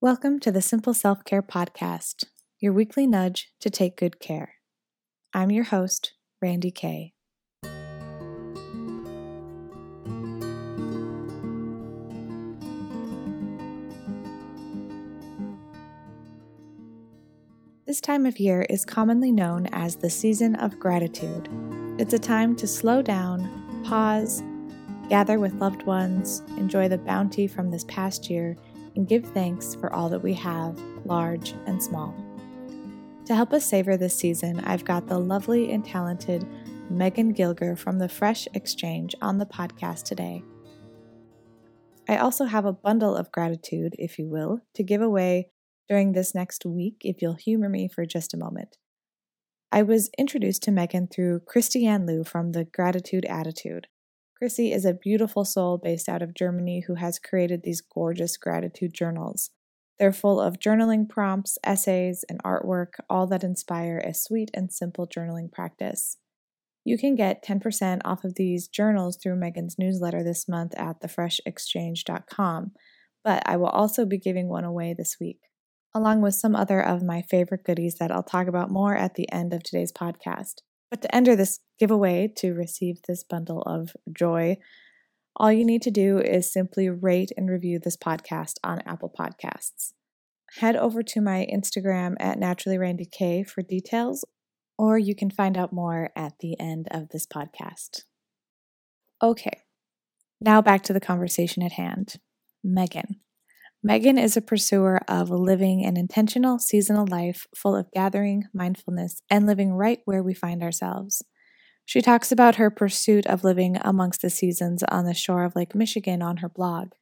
Welcome to the Simple Self Care Podcast, your weekly nudge to take good care. I'm your host, Randy Kay. This time of year is commonly known as the season of gratitude. It's a time to slow down, pause, gather with loved ones, enjoy the bounty from this past year, and give thanks for all that we have, large and small. To help us savor this season, I've got the lovely and talented Megan Gilger from the Fresh Exchange on the podcast today. I also have a bundle of gratitude, if you will, to give away during this next week if you'll humor me for just a moment. I was introduced to Megan through Christiane Liu from the Gratitude Attitude. Chrissy is a beautiful soul based out of Germany who has created these gorgeous gratitude journals. They're full of journaling prompts, essays, and artwork, all that inspire a sweet and simple journaling practice. You can get 10% off of these journals through Megan's newsletter this month at thefreshexchange.com, but I will also be giving one away this week, along with some other of my favorite goodies that I'll talk about more at the end of today's podcast. But to enter this giveaway to receive this bundle of joy, all you need to do is simply rate and review this podcast on Apple Podcasts. Head over to my Instagram at naturallyrandyk for details, or you can find out more at the end of this podcast. Okay, now back to the conversation at hand. Megan. Megan is a pursuer of living an intentional seasonal life full of gathering, mindfulness, and living right where we find ourselves. She talks about her pursuit of living amongst the seasons on the shore of Lake Michigan on her blog.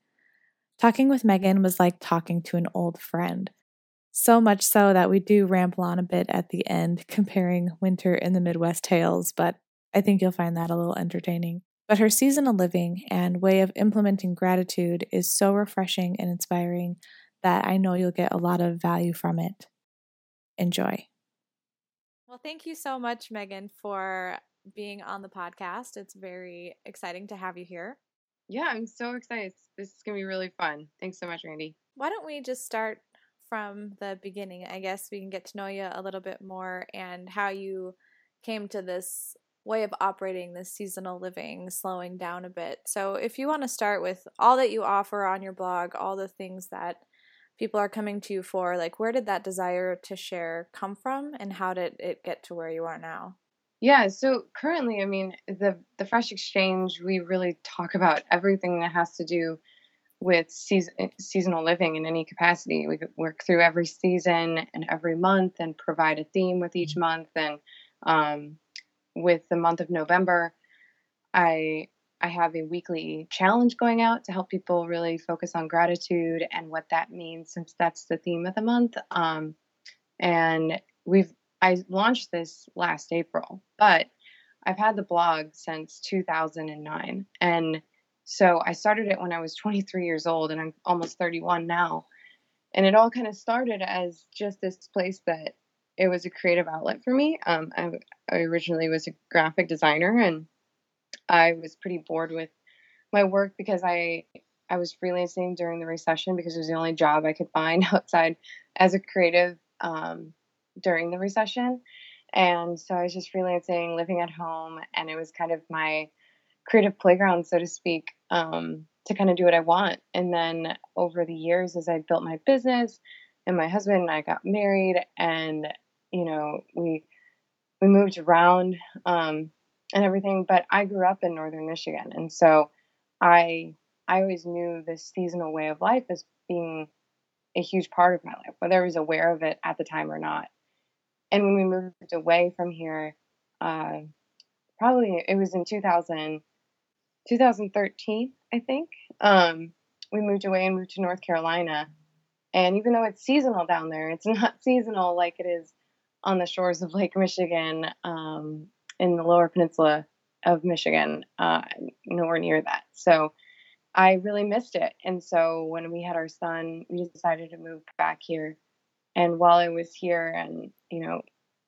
Talking with Megan was like talking to an old friend. So much so that we do ramble on a bit at the end, comparing winter in the Midwest tales, but I think you'll find that a little entertaining. But her seasonal living and way of implementing gratitude is so refreshing and inspiring that I know you'll get a lot of value from it. Enjoy. Well, thank you so much, Megan, for being on the podcast. It's very exciting to have you here. Yeah, I'm so excited. This is going to be really fun. Thanks so much, Randy. Why don't we just start from the beginning? I guess we can get to know you a little bit more and how you came to this way of operating this seasonal living, slowing down a bit. So, if you want to start with all that you offer on your blog, all the things that people are coming to you for, like where did that desire to share come from and how did it get to where you are now? Yeah, so currently, I mean, the the Fresh Exchange, we really talk about everything that has to do with season, seasonal living in any capacity. We work through every season and every month and provide a theme with each mm-hmm. month and um, with the month of November, I I have a weekly challenge going out to help people really focus on gratitude and what that means, since that's the theme of the month. Um, and we've I launched this last April, but I've had the blog since 2009, and so I started it when I was 23 years old, and I'm almost 31 now. And it all kind of started as just this place that it was a creative outlet for me. Um, I, I originally was a graphic designer, and I was pretty bored with my work because I I was freelancing during the recession because it was the only job I could find outside as a creative um, during the recession. And so I was just freelancing, living at home, and it was kind of my creative playground, so to speak, um, to kind of do what I want. And then over the years, as I built my business and my husband and I got married, and you know, we we moved around um, and everything. But I grew up in northern Michigan, and so I I always knew this seasonal way of life as being a huge part of my life, whether I was aware of it at the time or not. And when we moved away from here, uh, probably it was in 2000, 2013, I think. Um, we moved away and moved to North Carolina. And even though it's seasonal down there, it's not seasonal like it is on the shores of Lake Michigan um, in the lower peninsula of Michigan, uh, nowhere near that. So I really missed it. And so when we had our son, we decided to move back here. And while I was here and, you know,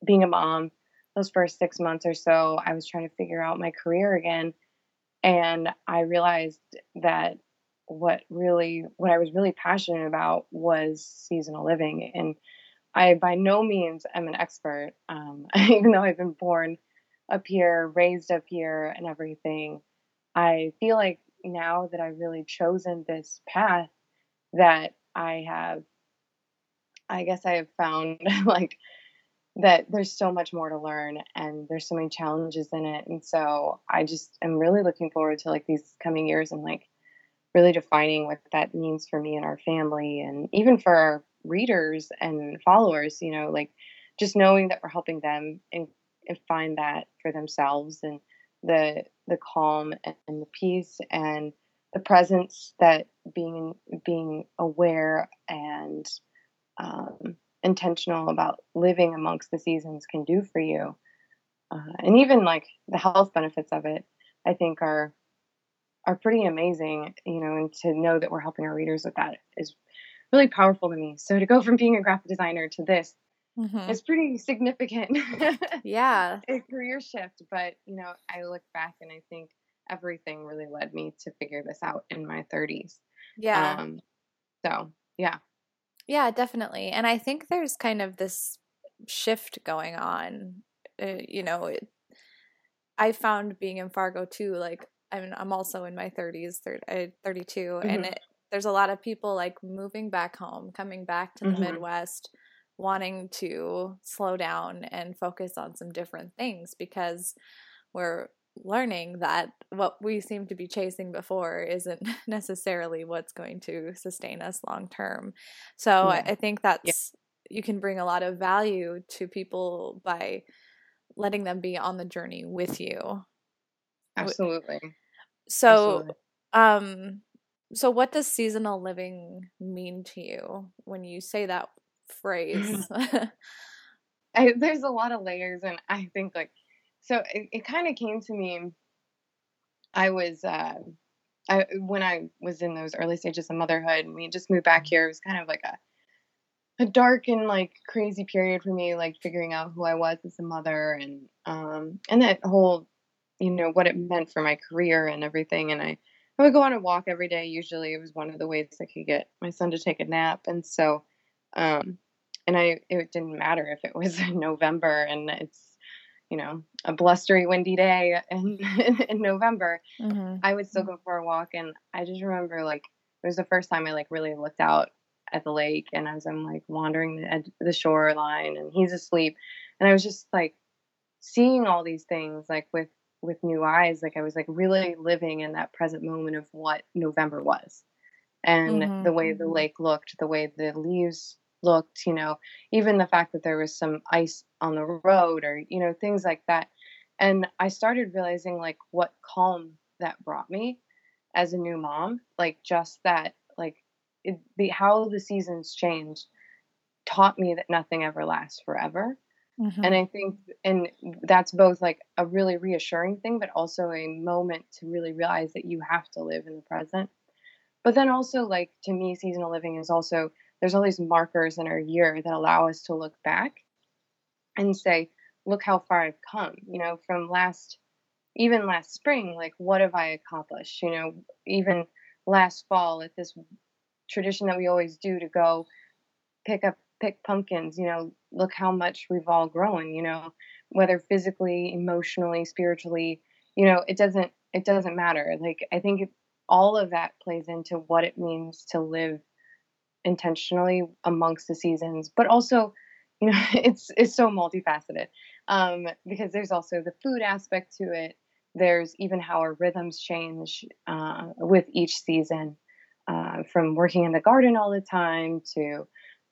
being a mom, those first six months or so, I was trying to figure out my career again. And I realized that what really what I was really passionate about was seasonal living, and I by no means am an expert, um, even though I've been born up here, raised up here, and everything. I feel like now that I've really chosen this path, that I have, I guess I have found like that there's so much more to learn and there's so many challenges in it. And so I just am really looking forward to like these coming years and like really defining what that means for me and our family and even for our readers and followers, you know, like just knowing that we're helping them and, and find that for themselves and the the calm and the peace and the presence that being being aware and um, intentional about living amongst the seasons can do for you. Uh, and even like the health benefits of it i think are are pretty amazing you know and to know that we're helping our readers with that is really powerful to me. So to go from being a graphic designer to this mm-hmm. is pretty significant. Yeah. A career shift but you know i look back and i think everything really led me to figure this out in my 30s yeah. Um, so yeah yeah, definitely. And I think there's kind of this shift going on. Uh, you know, it, I found being in Fargo too, like, I mean, I'm also in my 30s, 30, uh, 32, mm-hmm. and it, there's a lot of people like moving back home, coming back to the mm-hmm. Midwest, wanting to slow down and focus on some different things because we're learning that what we seem to be chasing before isn't necessarily what's going to sustain us long term. So yeah. I think that's yeah. you can bring a lot of value to people by letting them be on the journey with you. Absolutely. So Absolutely. um so what does seasonal living mean to you when you say that phrase? I, there's a lot of layers and I think like so it, it kind of came to me. I was uh, I when I was in those early stages of motherhood, and we just moved back here. It was kind of like a a dark and like crazy period for me, like figuring out who I was as a mother, and um, and that whole, you know, what it meant for my career and everything. And I I would go on a walk every day. Usually, it was one of the ways I could get my son to take a nap, and so, um, and I it didn't matter if it was November and it's you know, a blustery, windy day in, in November, mm-hmm. I would still go for a walk. And I just remember like it was the first time I like really looked out at the lake and as I'm like wandering the, the shoreline and he's asleep. And I was just like seeing all these things like with with new eyes like i was like really living in that present moment of what november was and mm-hmm. the way the lake looked the way the leaves looked, you know, even the fact that there was some ice on the road or, you know, things like that. And I started realizing like what calm that brought me as a new mom, like just that, like it, the how the seasons change taught me that nothing ever lasts forever. Mm-hmm. And I think, and that's both like a really reassuring thing, but also a moment to really realize that you have to live in the present. But then also, like, to me, seasonal living is also there's all these markers in our year that allow us to look back and say, look how far I've come, you know, from last, even last spring, like, what have I accomplished? You know, even last fall at this tradition that we always do to go pick up, pick pumpkins, you know, look how much we've all grown, you know, whether physically, emotionally, spiritually, you know, it doesn't, it doesn't matter. Like, I think all of that plays into what it means to live intentionally amongst the seasons, but also, you know, it's it's so multifaceted um, because there's also the food aspect to it. There's even how our rhythms change uh, with each season, uh, from working in the garden all the time to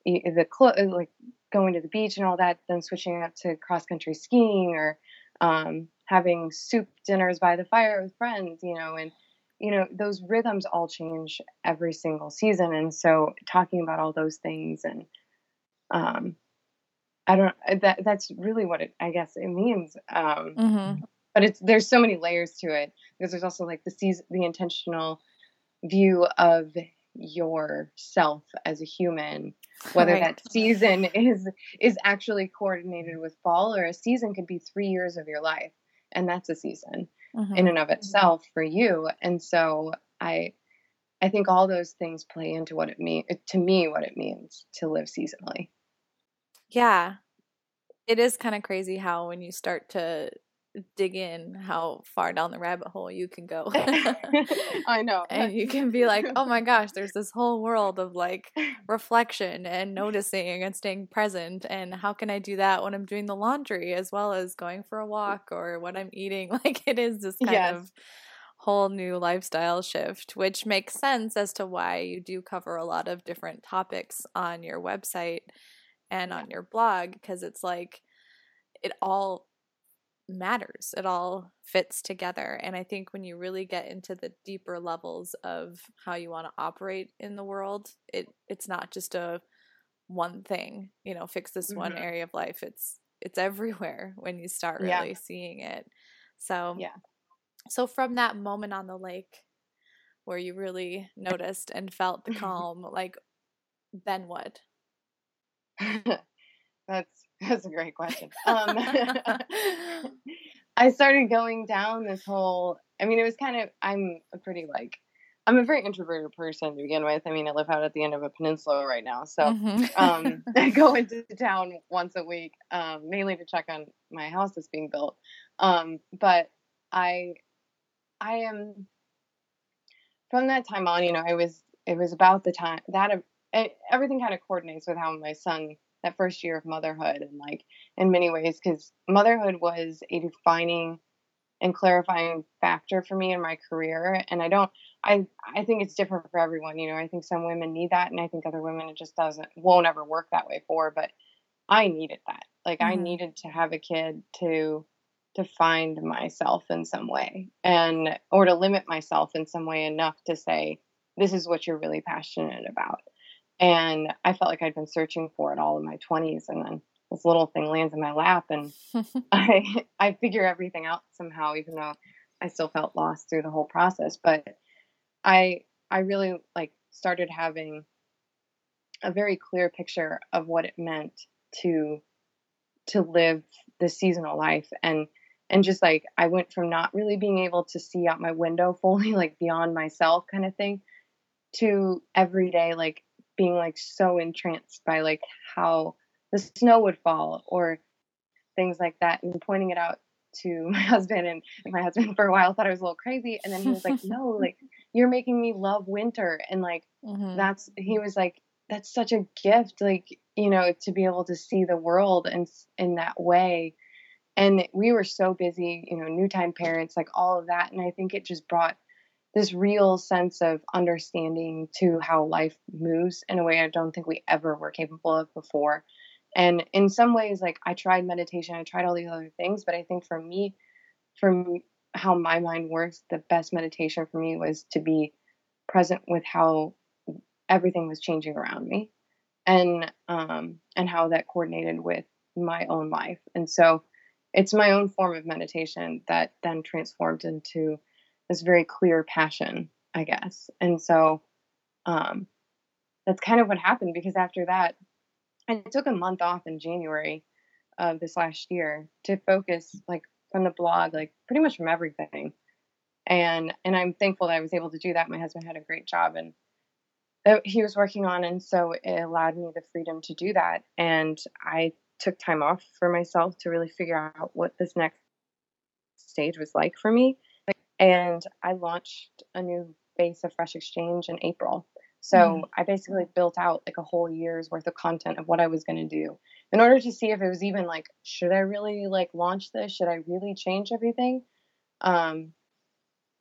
the clo- like going to the beach and all that, then switching up to cross country skiing or um, having soup dinners by the fire with friends, you know, and you know those rhythms all change every single season and so talking about all those things and um i don't that that's really what it i guess it means um mm-hmm. but it's there's so many layers to it because there's also like the season the intentional view of yourself as a human whether right. that season is is actually coordinated with fall or a season could be 3 years of your life and that's a season mm-hmm. in and of itself for you and so i I think all those things play into what it mean to me what it means to live seasonally. Yeah. It is kind of crazy how when you start to dig in how far down the rabbit hole you can go. I know. and you can be like, oh my gosh, there's this whole world of like reflection and noticing and staying present. And how can I do that when I'm doing the laundry as well as going for a mm. walk or what I'm eating? Like it is this kind yes. of whole new lifestyle shift, which makes sense as to why you do cover a lot of different topics on your website and on your blog because it's like it all matters. It all fits together. And I think when you really get into the deeper levels of how you want to operate in the world, it it's not just a one thing, you know, fix this mm-hmm. one area of life. It's it's everywhere when you start really yeah. seeing it. So Yeah. So from that moment on the lake where you really noticed and felt the calm, like then what? that's that's a great question. Um, I started going down this whole. I mean, it was kind of. I'm a pretty like. I'm a very introverted person to begin with. I mean, I live out at the end of a peninsula right now, so mm-hmm. um, I go into town once a week, um, mainly to check on my house that's being built. Um, but I, I am from that time on. You know, I was. It was about the time that everything kind of coordinates with how my son that first year of motherhood and like in many ways because motherhood was a defining and clarifying factor for me in my career and i don't i i think it's different for everyone you know i think some women need that and i think other women it just doesn't won't ever work that way for but i needed that like mm-hmm. i needed to have a kid to to find myself in some way and or to limit myself in some way enough to say this is what you're really passionate about and I felt like I'd been searching for it all in my 20s. And then this little thing lands in my lap, and I, I figure everything out somehow, even though I still felt lost through the whole process. But I, I really like started having a very clear picture of what it meant to to live the seasonal life and and just like I went from not really being able to see out my window fully like beyond myself kind of thing to every day like being like so entranced by like how the snow would fall or things like that and pointing it out to my husband and my husband for a while thought I was a little crazy. And then he was like no like you're making me love winter. And like mm-hmm. that's he was like that's such a gift like you know to be able to see the world in in that way. And we were so busy you know new time parents like all of that. And I think it just brought this real sense of understanding to how life moves in a way I don't think we ever were capable of before. And in some ways, like I tried meditation, I tried all these other things, but I think for me, from how my mind works, the best meditation for me was to be present with how everything was changing around me and um and how that coordinated with my own life. And so it's my own form of meditation that then transformed into this very clear passion, I guess. And so um, that's kind of what happened because after that, I took a month off in January of this last year to focus like from the blog, like pretty much from everything. And and I'm thankful that I was able to do that. My husband had a great job and he was working on, and so it allowed me the freedom to do that. And I took time off for myself to really figure out what this next stage was like for me and I launched a new base of Fresh Exchange in April. So mm. I basically built out like a whole year's worth of content of what I was going to do in order to see if it was even like, should I really like launch this? Should I really change everything? Um,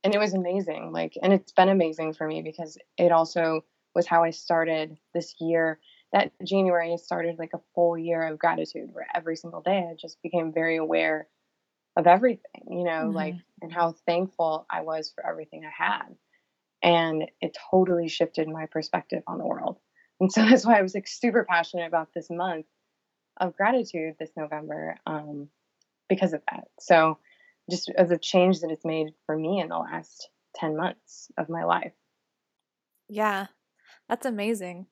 and it was amazing. Like, and it's been amazing for me because it also was how I started this year. That January I started like a full year of gratitude where every single day I just became very aware of everything, you know, mm-hmm. like, and how thankful I was for everything I had. And it totally shifted my perspective on the world. And so that's why I was like super passionate about this month of gratitude this November um, because of that. So, just as a change that it's made for me in the last 10 months of my life. Yeah, that's amazing.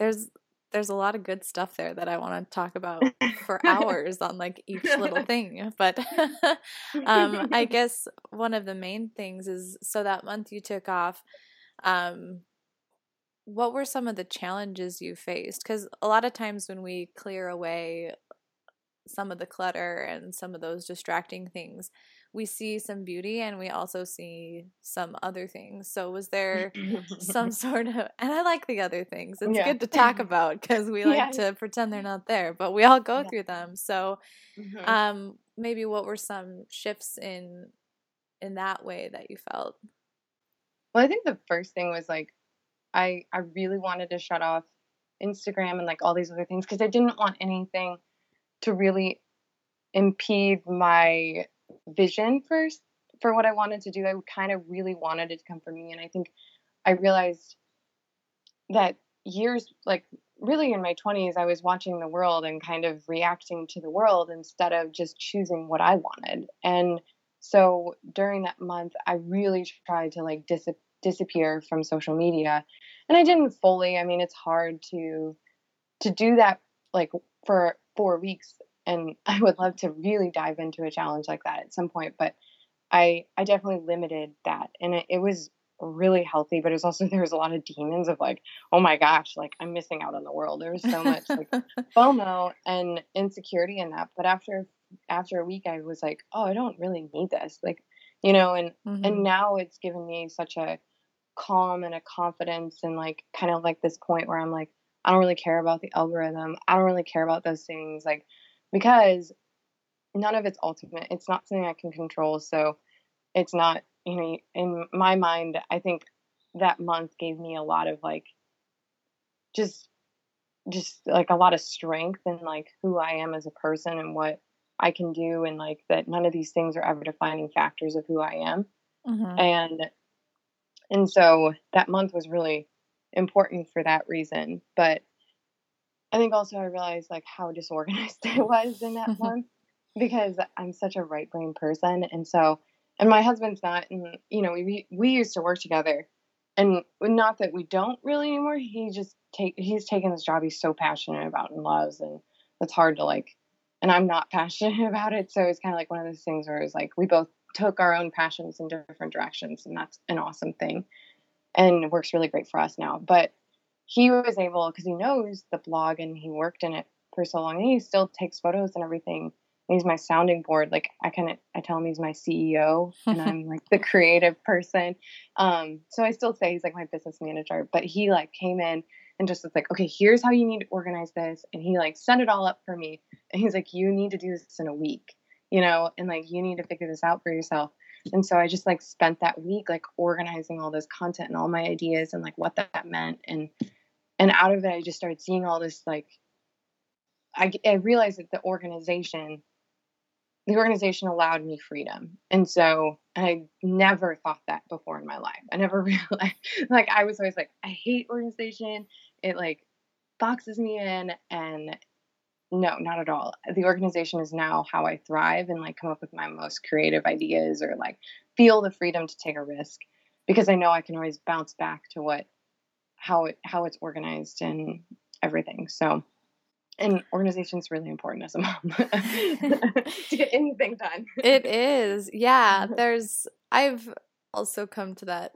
There's there's a lot of good stuff there that I want to talk about for hours on like each little thing. But um, I guess one of the main things is so that month you took off, um, what were some of the challenges you faced? Because a lot of times when we clear away some of the clutter and some of those distracting things, we see some beauty and we also see some other things. So was there some sort of and I like the other things. It's yeah. good to talk about because we like yeah. to pretend they're not there, but we all go yeah. through them. So mm-hmm. um maybe what were some shifts in in that way that you felt? Well, I think the first thing was like I I really wanted to shut off Instagram and like all these other things because I didn't want anything to really impede my vision first for what I wanted to do. I kind of really wanted it to come from me. And I think I realized that years, like really in my 20s, I was watching the world and kind of reacting to the world instead of just choosing what I wanted. And so during that month, I really tried to like dis- disappear from social media. And I didn't fully. I mean, it's hard to to do that like for 4 weeks and I would love to really dive into a challenge like that at some point. But I I definitely limited that, and it, it was really healthy. But it was also there was a lot of demons of like, oh my gosh, like I'm missing out on the world. There was so much like FOMO and insecurity in that. But after after a week, I was like, oh, I don't really need this, like you know, and mm-hmm. and now it's given me such a calm and a confidence and like kind of like this point where I'm like, I don't really care about the algorithm. I don't really care about those things. Like because none of it's ultimate. It's not something I can control. So it's not, you know, in my mind, I think that month gave me a lot of like, just, just like a lot of strength and like who I am as a person and what I can do. And like that none of these things are ever defining factors of who I am. Mm-hmm. And, and so that month was really important for that reason. But I think also I realized like how disorganized I was in that month because I'm such a right brain person, and so and my husband's not, and you know we we used to work together, and not that we don't really anymore. He just take he's taken this job he's so passionate about and loves, and it's hard to like, and I'm not passionate about it, so it's kind of like one of those things where it's like we both took our own passions in different directions, and that's an awesome thing, and works really great for us now, but he was able because he knows the blog and he worked in it for so long and he still takes photos and everything. He's my sounding board like i kind of i tell him he's my ceo and i'm like the creative person. Um so i still say he's like my business manager but he like came in and just was like okay here's how you need to organize this and he like set it all up for me. And he's like you need to do this in a week you know and like you need to figure this out for yourself. And so i just like spent that week like organizing all this content and all my ideas and like what that meant and and out of it i just started seeing all this like i, I realized that the organization the organization allowed me freedom. And so i never thought that before in my life. I never realized like i was always like i hate organization. It like boxes me in. And no not at all. The organization is now how i thrive and like come up with my most creative ideas or like feel the freedom to take a risk because i know i can always bounce back to what how it how it's organized and everything. So and organization is really important as a mom to get anything done. It is. Yeah. There's I've also come to that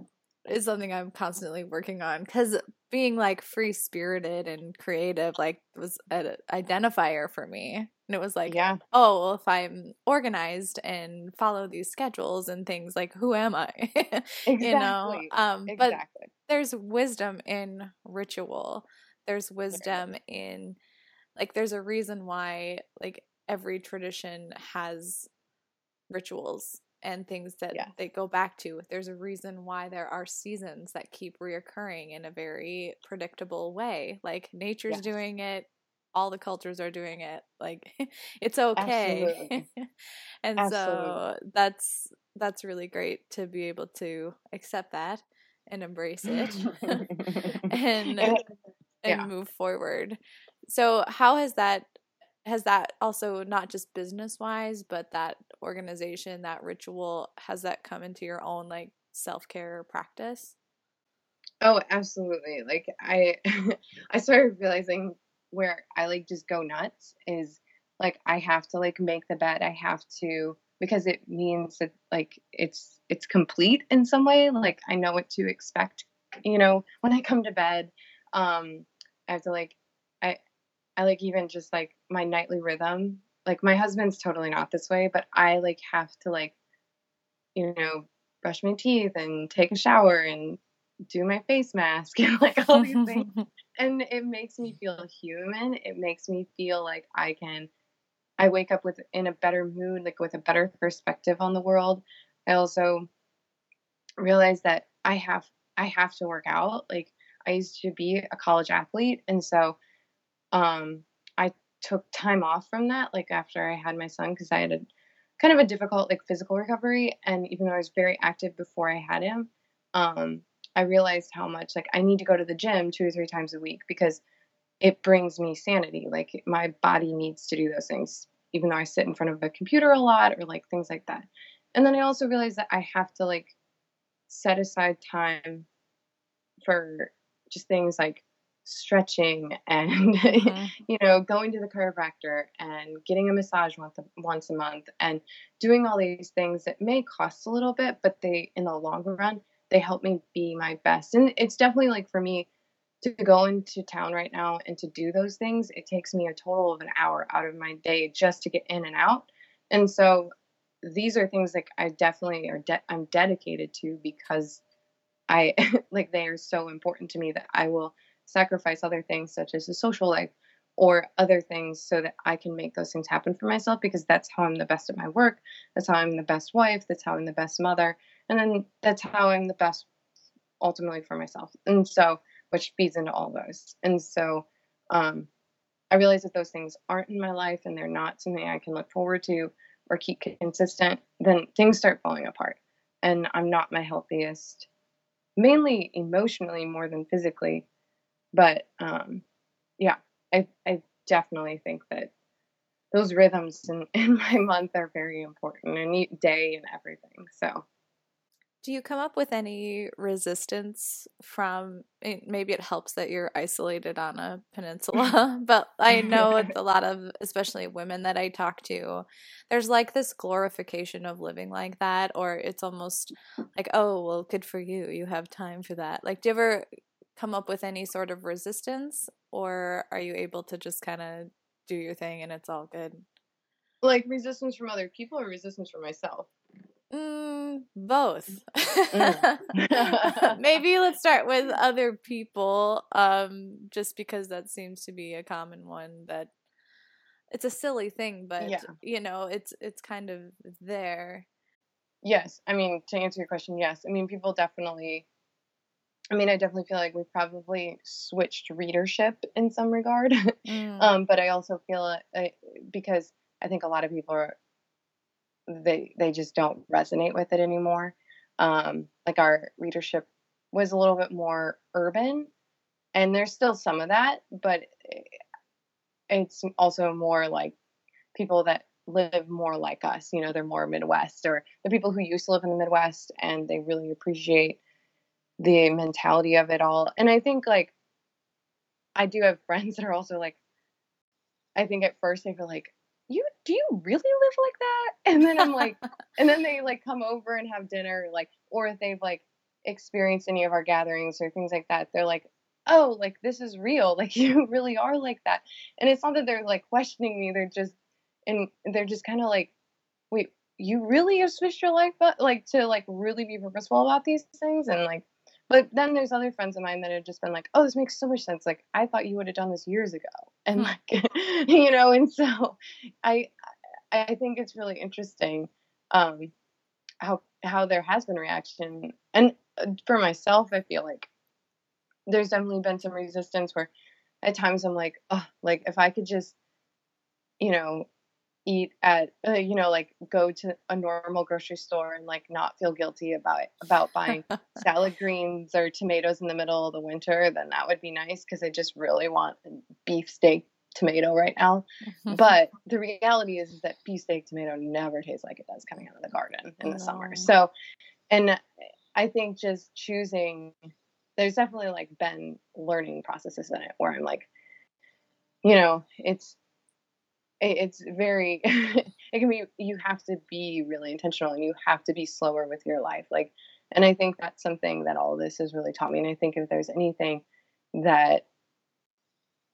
is something I'm constantly working on because being like free spirited and creative like was an identifier for me. And it was like, yeah. oh, well, if I'm organized and follow these schedules and things, like, who am I? exactly. you know? Um, exactly. But there's wisdom in ritual. There's wisdom in, like, there's a reason why, like, every tradition has rituals and things that they go back to. There's a reason why there are seasons that keep reoccurring in a very predictable way. Like nature's yes. doing it, all the cultures are doing it. Like it's okay. and Absolutely. so that's that's really great to be able to accept that and embrace it and and yeah. move forward. So how has that has that also not just business wise but that organization that ritual has that come into your own like self-care practice oh absolutely like i i started realizing where i like just go nuts is like i have to like make the bed. I have to because it means that like it's it's complete in some way. Like i know what to expect you know, when I come to bed, um, I have to like, I, I like even just like my nightly rhythm. Like my husband's totally not this way, but I like have to like, you know, brush my teeth and take a shower and do my face mask and like all these things. And it makes me feel human. It makes me feel like I can I wake up with in a better mood, like with a better perspective on the world. I also realize that I have I have to work out. Like I used to be a college athlete and so um I took time off from that like after I had my son cuz I had a kind of a difficult like physical recovery and even though I was very active before I had him um I realized how much like I need to go to the gym two or three times a week because it brings me sanity. Like my body needs to do those things, even though I sit in front of a computer a lot or like things like that. And then I also realized that I have to like set aside time for just things like stretching and mm-hmm. you know going to the chiropractor and getting a massage once a, once a month and doing all these things that may cost a little bit but they in the long run they help me be my best. And it's definitely like for me to go into town right now and to do those things, it takes me a total of an hour out of my day just to get in and out. And so these are things like I definitely are de- I'm dedicated to because I like they are so important to me that I will sacrifice other things such as a social life or other things so that I can make those things happen for myself because that's how I'm the best at my work. That's how I'm the best wife. That's how I'm the best mother and then that's how i'm the best ultimately for myself. And so which feeds into all those. And so um, i realize that those things aren't in my life and they're not something i can look forward to or keep consistent then things start falling apart. And i'm not my healthiest mainly emotionally more than physically but um, yeah I, I definitely think that those rhythms in, in my month are very important and day and everything. So do you come up with any resistance from eh, maybe it helps that you're isolated on a peninsula, but I know a lot of especially women that I talk to, there's like this glorification of living like that or it's almost like, "Oh, well, good for you. You have time for that." Like do you ever come up with any sort of resistance or are you able to just kind of do your thing and it's all good? Like resistance from other people or resistance from myself? Mm, both. Mm. Maybe let's start with other people, um, just because that seems to be a common one that it's a silly thing, but yeah. you know, it's it's kind of there. Yes, I mean to answer your question, yes. I mean people definitely. I mean, I definitely feel like we've probably switched readership in some regard, mm. um, but I also feel it because I think a lot of people are they they just don't resonate with it anymore. Um, like our readership was a little bit more urban, and there's still some of that, but it's also more like people that live more like us. You know, they're more Midwest, or the people who used to live in the Midwest, and they really appreciate the mentality of it all. And I think like I do have friends that are also like, I think at first they feel like, you do you really live like that? And then I'm like, and then they like come over and have dinner, like, or if they've like experienced any of our gatherings or things like that, they're like, oh, like this is real. Like you really are like that. And it's not that they're like questioning me. They're just, and they're just kind of like, wait, you really have switched your life up, like to like really be purposeful about these things and like but then there's other friends of mine that have just been like, "Oh, this makes so much sense. Like I thought you would have done this years ago." And hmm. like, you know, and so I I think it's really interesting um how how there has been reaction and uh, for myself, I feel like there's definitely been some resistance where at times I'm like, "Oh, like if I could just you know, eat at uh, you know like go to a normal grocery store and like not feel guilty about about buying salad greens or tomatoes in the middle of the winter then that would be nice because i just really want beef steak tomato right now. But the reality is, is that beef steak tomato never tastes like it does coming out of the garden in the summer. So and i think just choosing there's definitely like been learning processes in it where i'm like you know it's it's very it can be you have to be really intentional and you have to be slower with your life like And I think that's something that all this has really taught me. And I think if there's anything that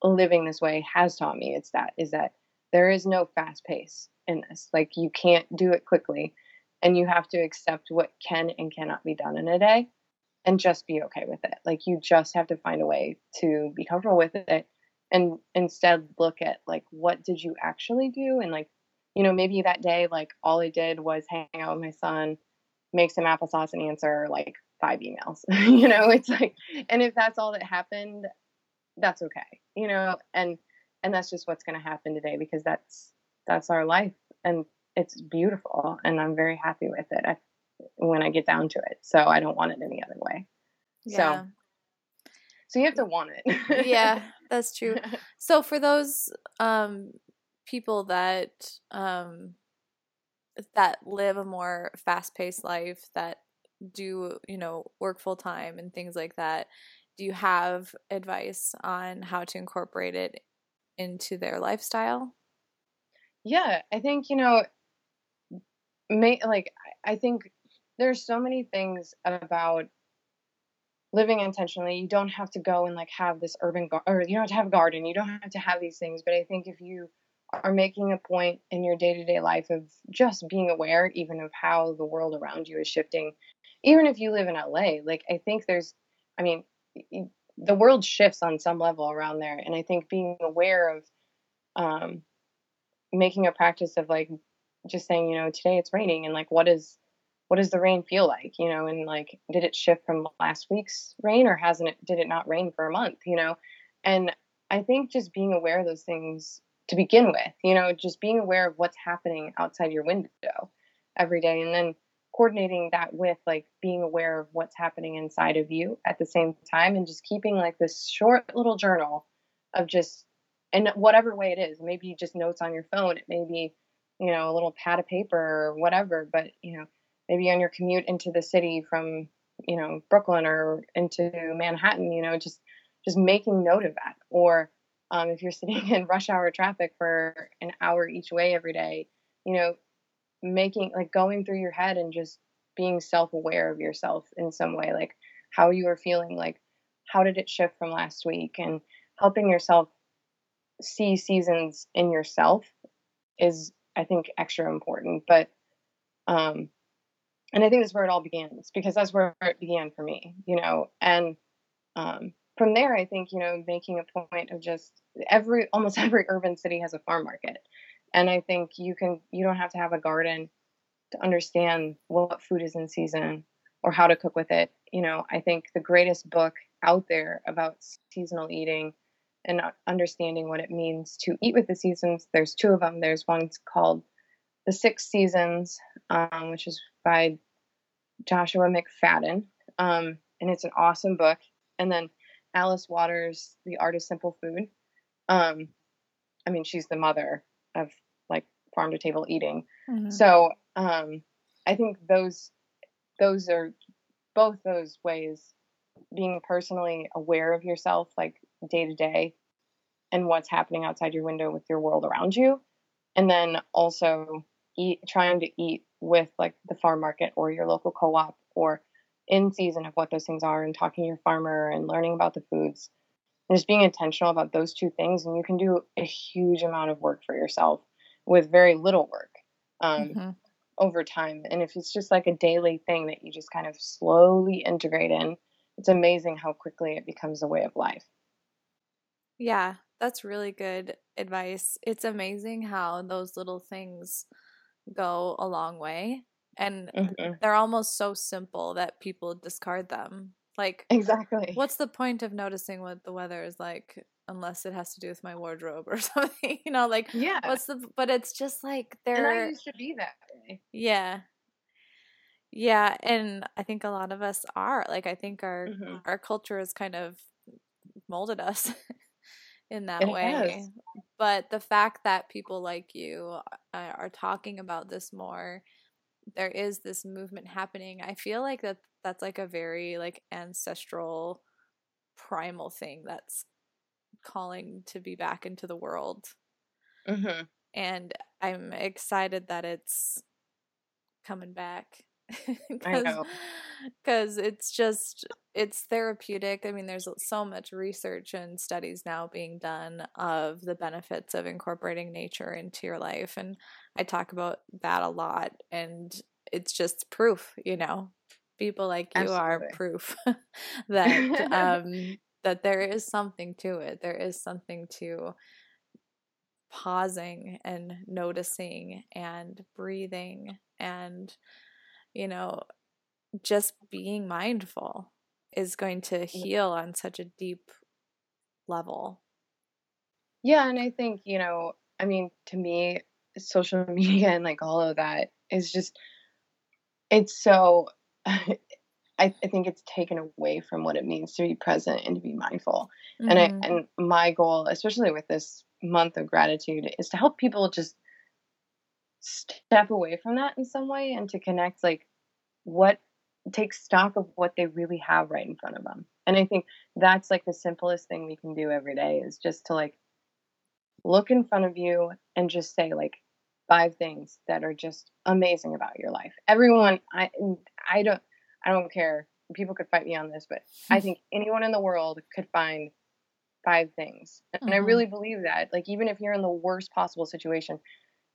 living this way has taught me, it's that is that there is no fast pace in this. Like you can't do it quickly and you have to accept what can and cannot be done in a day and just be okay with it. Like you just have to find a way to be comfortable with it and instead look at like what did you actually do and like you know maybe that day like all I did was hang out with my son, make some applesauce and answer like five emails. you know, it's like and if that's all that happened, that's okay. You know, and and that's just what's going to happen today because that's that's our life and it's beautiful and I'm very happy with it I, when I get down to it. So I don't want it any other way. Yeah. So so you have to want it. yeah, that's true. So for those um people that um that live a more fast-paced life that do, you know, work full time and things like that, do you have advice on how to incorporate it into their lifestyle? Yeah, I think, you know, may, like I think there's so many things about living intentionally. You don't have to go and like have this urban gar- or you don't have to have a garden. You don't have to have these things, but I think if you are making a point in your day-to-day life of just being aware even of how the world around you is shifting even if you live in LA like I think there's I mean the world shifts on some level around there and I think being aware of um making a practice of like just saying, you know, today it's raining and like what is what does the rain feel like, you know, and like did it shift from last week's rain or hasn't it did it not rain for a month, you know? And I think just being aware of those things to begin with, you know, just being aware of what's happening outside your window every day and then coordinating that with like being aware of what's happening inside of you at the same time and just keeping like this short little journal of just and whatever way it is maybe just notes on your phone it may be you know, a little pad of paper or whatever, but, you know, maybe on your commute into the city from, you know, Brooklyn or into Manhattan, you know, just, just making note of that. Or um, if you're sitting in rush hour traffic for an hour each way every day, you know, making like going through your head and just being self aware of yourself in some way, like how you are feeling, like how did it shift from last week, and helping yourself see seasons in yourself is I think extra important. But um, and I think that's where it all begins because that's where it began for me, you know. And um, from there, I think you know making a point of just every almost every urban city has a farm market, and I think you can you don't have to have a garden to understand what food is in season or how to cook with it. You know, I think the greatest book out there about seasonal eating and understanding what it means to eat with the seasons. There's two of them. There's one called The Six Seasons, um, which is by Joshua McFadden. Um, and it's an awesome book. And then Alice Waters, The Art of Simple Food. Um, I mean, she's the mother of like farm to table eating. Mm-hmm. So um, I think those those are both those ways being personally aware of yourself, like day to day and what's happening outside your window with your world around you and then also eat trying to eat with like the farm market or your local co-op or in season of what those things are and talking to your farmer and learning about the foods and just being intentional about those two things and you can do a huge amount of work for yourself with very little work um, mm-hmm. over time and if it's just like a daily thing that you just kind of slowly integrate in it's amazing how quickly it becomes a way of life yeah, that's really good advice. It's amazing how those little things go a long way. And mm-hmm. they're almost so simple that people discard them. Like, exactly. What's the point of noticing what the weather is like unless it has to do with my wardrobe or something? You know, like, yeah. What's the, but it's just like they're. And I used to be that way. Yeah. Yeah. And I think a lot of us are. Like, I think our, mm-hmm. our culture has kind of molded us in that it way. Has. But the fact that people like you uh, are talking about this more, there is this movement happening. I feel like that that's like a very like ancestral primal thing that's calling to be back into the world. Mm-hmm. And I'm excited that it's coming back. Because it's just, it's therapeutic. I mean, there's so much research and studies now being done of the benefits of incorporating nature into your life. And I talk about that a lot. And it's just proof, you know, people like you Absolutely. are proof that um, that there is something to it. There is something to pausing and noticing and breathing and you know just being mindful is going to heal on such a deep level. Yeah, and I think, you know, I mean, to me, social media and like all of that is just it's so I, I think it's taken away from what it means to be present and to be mindful. Mm-hmm. And I mm-hmm. and my goal, especially with this month of gratitude, is to help people just step away from that in some way and to connect like what take stock of what they really have right in front of them. And I think that's like the simplest thing we can do every day is just to like look in front of you and just say like five things that are just amazing about your life. Everyone I I don't I don't care. People could fight me on this, but I think anyone in the world could find five things. And mm-hmm. I really believe that. Like even if you're in the worst possible situation,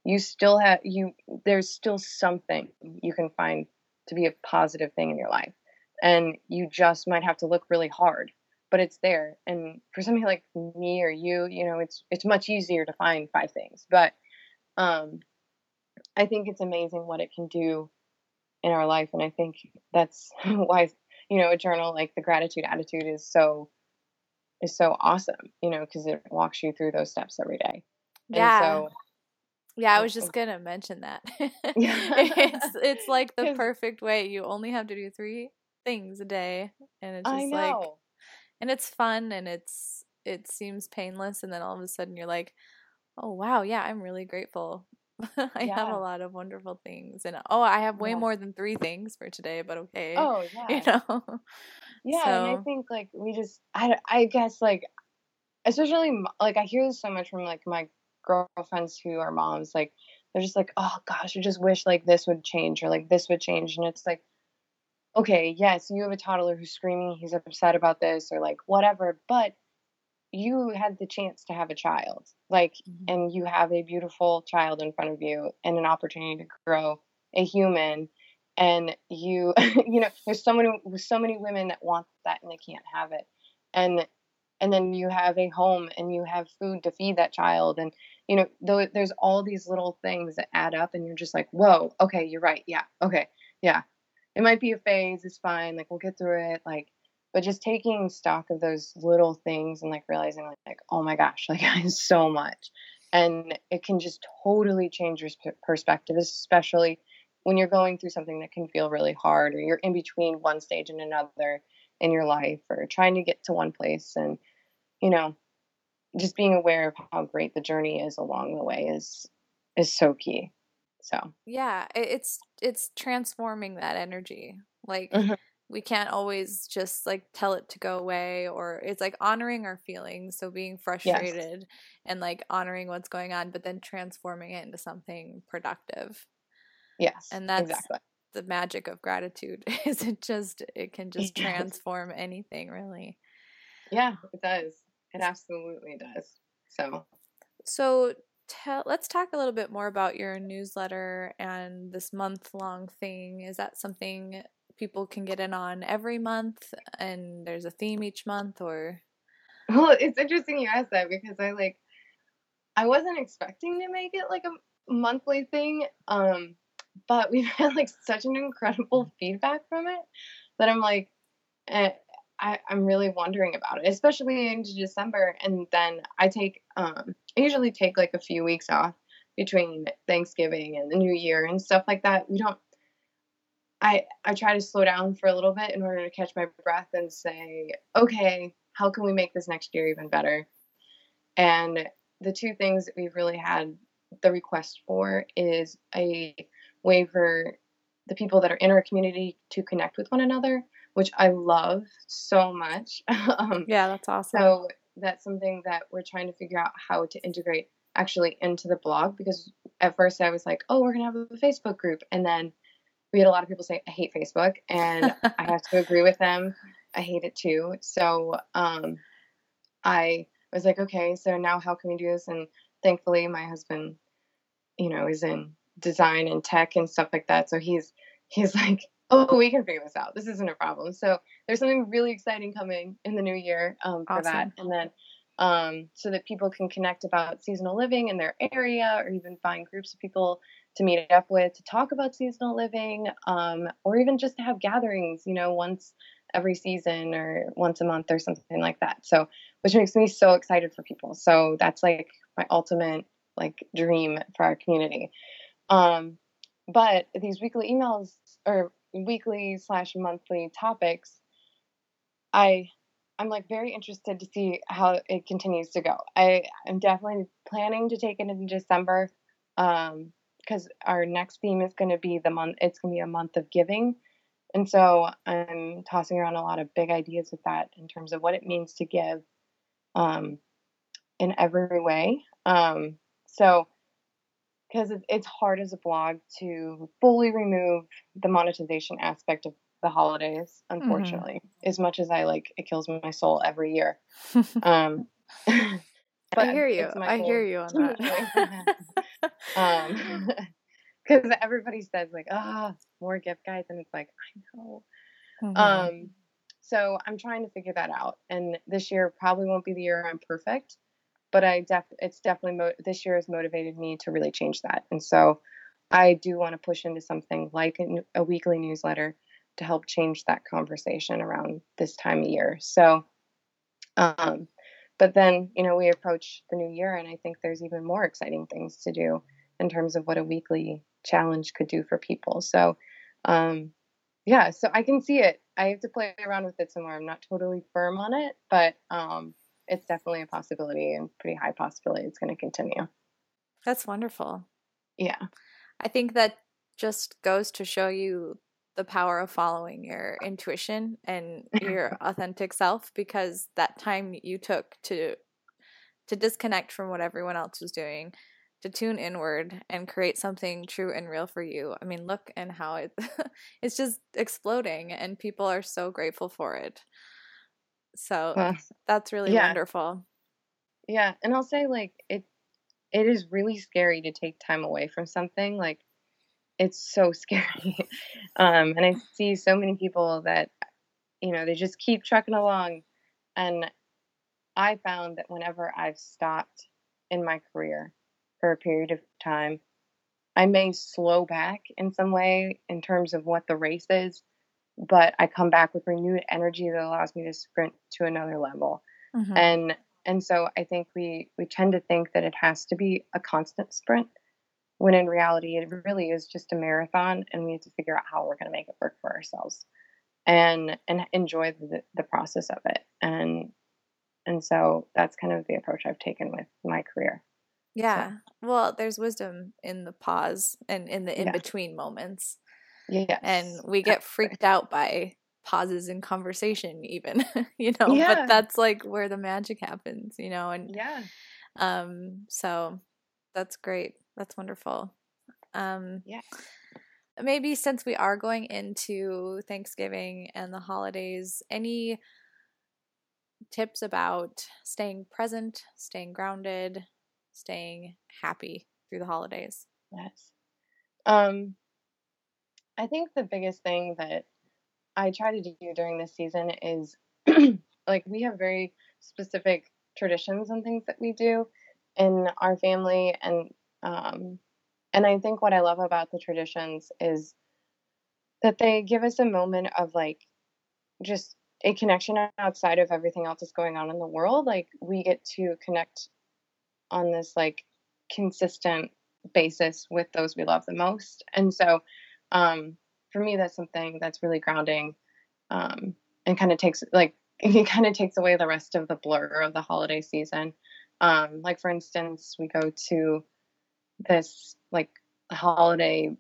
you still have you there's still something you can find to be a positive thing in your life. And you just might have to look really hard, but it's there. And for somebody like me or you, you know, it's it's much easier to find five things. But um I think it's amazing what it can do in our life and i think that's why you know a journal like the gratitude attitude is so is so awesome you know because it walks you through those steps every day yeah so, yeah i oh, was just oh. gonna mention that it's it's like the perfect way you only have to do three things a day and it's just like and it's fun and it's it seems painless and then all of a sudden you're like oh wow yeah i'm really grateful I yeah. have a lot of wonderful things, and oh, I have way yeah. more than three things for today, but okay. Oh yeah, you know. Yeah, so. and I think like we just, I, I guess like, especially like I hear this so much from like my girlfriends who are moms, like they're just like, oh gosh, I just wish like this would change or like this would change, and it's like, okay, yes, you have a toddler who's screaming, he's upset about this or like whatever, but you had the chance to have a child like mm-hmm. and you have a beautiful child in front of you and an opportunity to grow a human and you you know there's so many so many women that want that and they can't have it and and then you have a home and you have food to feed that child and you know th- there's all these little things that add up and you're just like whoa okay you're right yeah okay yeah it might be a phase it's fine like we'll get through it like but just taking stock of those little things and like realizing like, like oh my gosh like i so much and it can just totally change your perspective especially when you're going through something that can feel really hard or you're in between one stage and another in your life or trying to get to one place and you know just being aware of how great the journey is along the way is is so key. So. Yeah it's it's transforming that energy. Like mm-hmm. we can't always just like tell it to go away or it's like honoring our feelings so being frustrated yes. and like honoring what's going on but then transforming it into something productive. Yes and that's exactly. the magic of gratitude is it just it can just transform anything really. Yeah it does it absolutely does. So so tell let's talk a little bit more about your newsletter and this month long thing. Is that something people can get in on every month and there's a theme each month or? Well it's interesting you asked that because i like i wasn't expecting to make it like a monthly thing um but we've had like such an incredible feedback from it that i'm like eh, I, i'm really wondering about it especially into december and then i take um i usually take like a few weeks off between thanksgiving and the new year and stuff like that we don't I I try to slow down for a little bit in order to catch my breath and say, okay, how can we make this next year even better? And the two things that we've really had the request for is a way for the people that are in our community to connect with one another, which I love so much. um, yeah, that's awesome. So that's something that we're trying to figure out how to integrate actually into the blog because at first I was like, oh, we're gonna have a Facebook group, and then we had a lot of people say I hate Facebook, and I have to agree with them. I hate it too. So um, I was like, okay, so now how can we do this? And thankfully, my husband, you know, is in design and tech and stuff like that. So he's he's like, oh, we can figure this out. This isn't a problem. So there's something really exciting coming in the new year um, for awesome. that. And then um, so that people can connect about seasonal living in their area or even find groups of people to meet up with to talk about seasonal living um, or even just to have gatherings, you know, once every season or once a month or something like that. So, which makes me so excited for people. So that's like my ultimate like dream for our community. Um, but these weekly emails or weekly slash monthly topics, I I'm like very interested to see how it continues to go. I am definitely planning to take it in December um because our next theme is going to be the month. It's going to be a month of giving, and so I'm tossing around a lot of big ideas with that in terms of what it means to give um, in every way. Um, so because it's hard as a blog to fully remove the monetization aspect of the holidays mm-hmm. unfortunately mm-hmm. as much as i like it kills my soul every year um i hear you i goal. hear you on that um because everybody says like ah oh, more gift guides and it's like i know mm-hmm. um so i'm trying to figure that out and this year probably won't be the year i'm perfect but i def it's definitely mo- this year has motivated me to really change that and so i do want to push into something like a, a weekly newsletter to help change that conversation around this time of year. So, um, but then, you know, we approach the new year, and I think there's even more exciting things to do in terms of what a weekly challenge could do for people. So, um, yeah, so I can see it. I have to play around with it some more. I'm not totally firm on it, but um, it's definitely a possibility and pretty high possibility it's going to continue. That's wonderful. Yeah. I think that just goes to show you the power of following your intuition and your authentic self because that time you took to to disconnect from what everyone else was doing to tune inward and create something true and real for you. I mean, look and how it it's just exploding and people are so grateful for it. So well, that's really yeah. wonderful. Yeah, and I'll say like it it is really scary to take time away from something like it's so scary. um, and I see so many people that, you know, they just keep trucking along. And I found that whenever I've stopped in my career for a period of time, I may slow back in some way in terms of what the race is, but I come back with renewed energy that allows me to sprint to another level. Mm-hmm. And and so I think we we tend to think that it has to be a constant sprint when in reality it really is just a marathon and we have to figure out how we're going to make it work for ourselves and and enjoy the, the process of it and and so that's kind of the approach i've taken with my career yeah so. well there's wisdom in the pause and in the in between yeah. moments yeah and we get freaked out by pauses in conversation even you know yeah. but that's like where the magic happens you know and yeah um so that's great that's wonderful. Um, yeah. Maybe since we are going into Thanksgiving and the holidays, any tips about staying present, staying grounded, staying happy through the holidays? Yes. Um, I think the biggest thing that I try to do during this season is like we have very specific traditions and things that we do in our family and um, and I think what I love about the traditions is that they give us a moment of like just a connection outside of everything else that's going on in the world. Like we get to connect on this like consistent basis with those we love the most. And so um, for me, that's something that's really grounding um, and kind of takes like it kind of takes away the rest of the blur of the holiday season. Um, like for instance, we go to this like holiday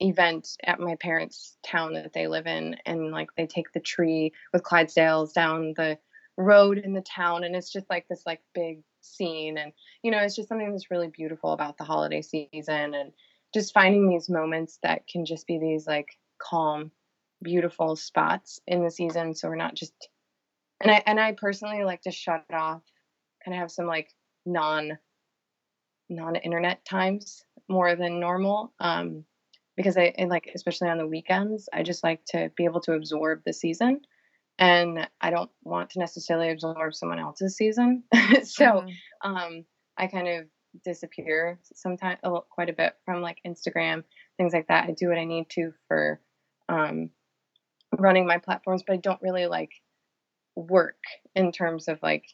event at my parents' town that they live in, and like they take the tree with Clydesdales down the road in the town, and it's just like this like big scene, and you know it's just something that's really beautiful about the holiday season, and just finding these moments that can just be these like calm, beautiful spots in the season. So we're not just and I and I personally like to shut it off, kind of have some like non non internet times more than normal. Um, because I like especially on the weekends, I just like to be able to absorb the season. And I don't want to necessarily absorb someone else's season. so mm-hmm. um, I kind of disappear sometimes a little, quite a bit from like Instagram, things like that. I do what I need to for um, running my platforms, but I don't really like work in terms of like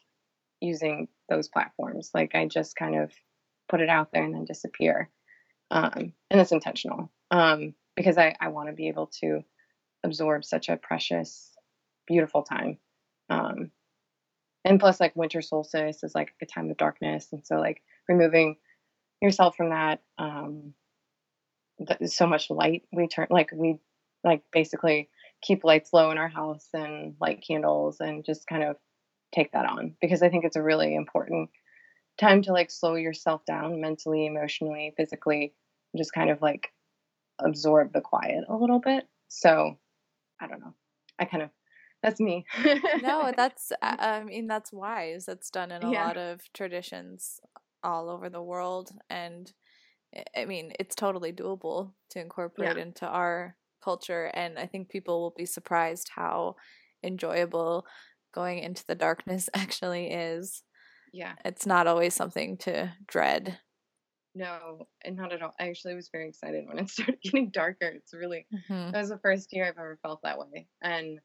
using those platforms. Like I just kind of put it out there and then disappear. Um, and it's intentional um, because I, I want to be able to absorb such a precious, beautiful time. Um, and plus, like winter solstice is like a time of darkness. And so, like, removing yourself from that, um, so much light we turn, like, we like basically keep lights low in our house and light candles and just kind of take that on because I think it's a really important time to like slow yourself down mentally, emotionally, physically, just kind of like absorb the quiet a little bit. So I don't know. I kind of that's me. no, that's I mean that's wise. That's done in a yeah. lot of traditions all over the world and I mean it's totally doable to incorporate yeah. into our culture and I think people will be surprised how enjoyable going into the darkness actually is. Yeah. It's not always something to dread. No, and not at all. I actually was very excited when it started getting darker. It's really mm-hmm. that was the first year I've ever felt that way. And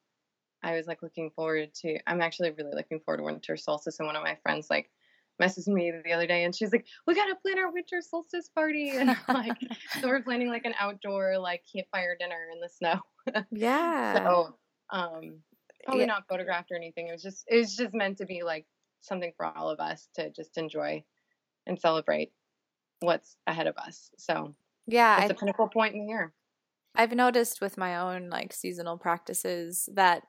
I was like looking forward to I'm actually really looking forward to winter solstice and one of my friends like messaged me the other day and she's like, We gotta plan our winter solstice party and I'm like so we're planning like an outdoor like campfire dinner in the snow. Yeah. so um probably yeah. not photographed or anything. It was just it was just meant to be like something for all of us to just enjoy and celebrate what's ahead of us. So yeah, it's a pinnacle point in the year. I've noticed with my own like seasonal practices that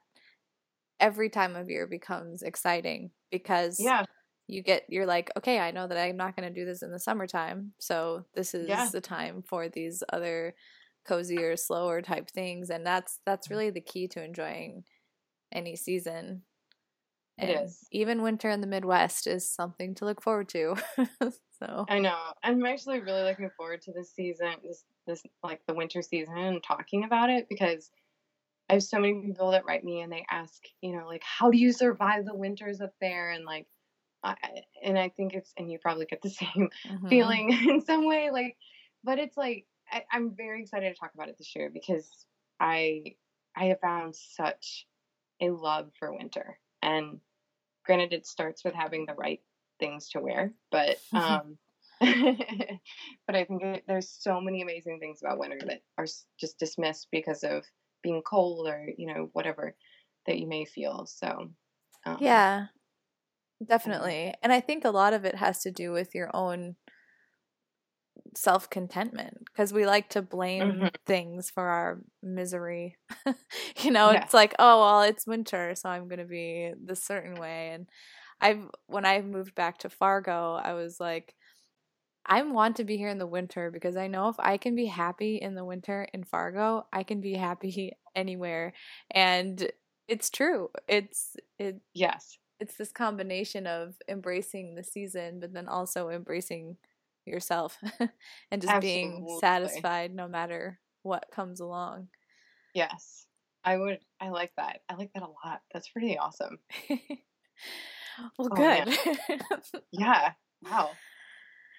every time of year becomes exciting because yeah you get you're like okay i know that i'm not going to do this in the summertime so this is yeah. the time for these other cozier slower type things and that's that's mm. really the key to enjoying any season and it is even winter in the midwest is something to look forward to so i know i'm actually really looking forward to this season this this like the winter season and talking about it because i have so many people that write me and they ask you know like how do you survive the winters up there and like I, and I think it's, and you probably get the same mm-hmm. feeling in some way, like, but it's like, I, I'm very excited to talk about it this year because I, I have found such a love for winter. And granted, it starts with having the right things to wear, but, um, but I think it, there's so many amazing things about winter that are just dismissed because of being cold or, you know, whatever that you may feel. So, um, yeah, Definitely. And I think a lot of it has to do with your own self contentment because we like to blame mm-hmm. things for our misery. you know, yeah. it's like, oh, well, it's winter, so I'm going to be this certain way. And I've, when I moved back to Fargo, I was like, I want to be here in the winter because I know if I can be happy in the winter in Fargo, I can be happy anywhere. And it's true. It's it yes. it's this combination of embracing the season but then also embracing yourself and just Absolutely. being satisfied no matter what comes along. Yes. I would i like that. I like that a lot. That's pretty awesome. Well oh, good. Yeah. Wow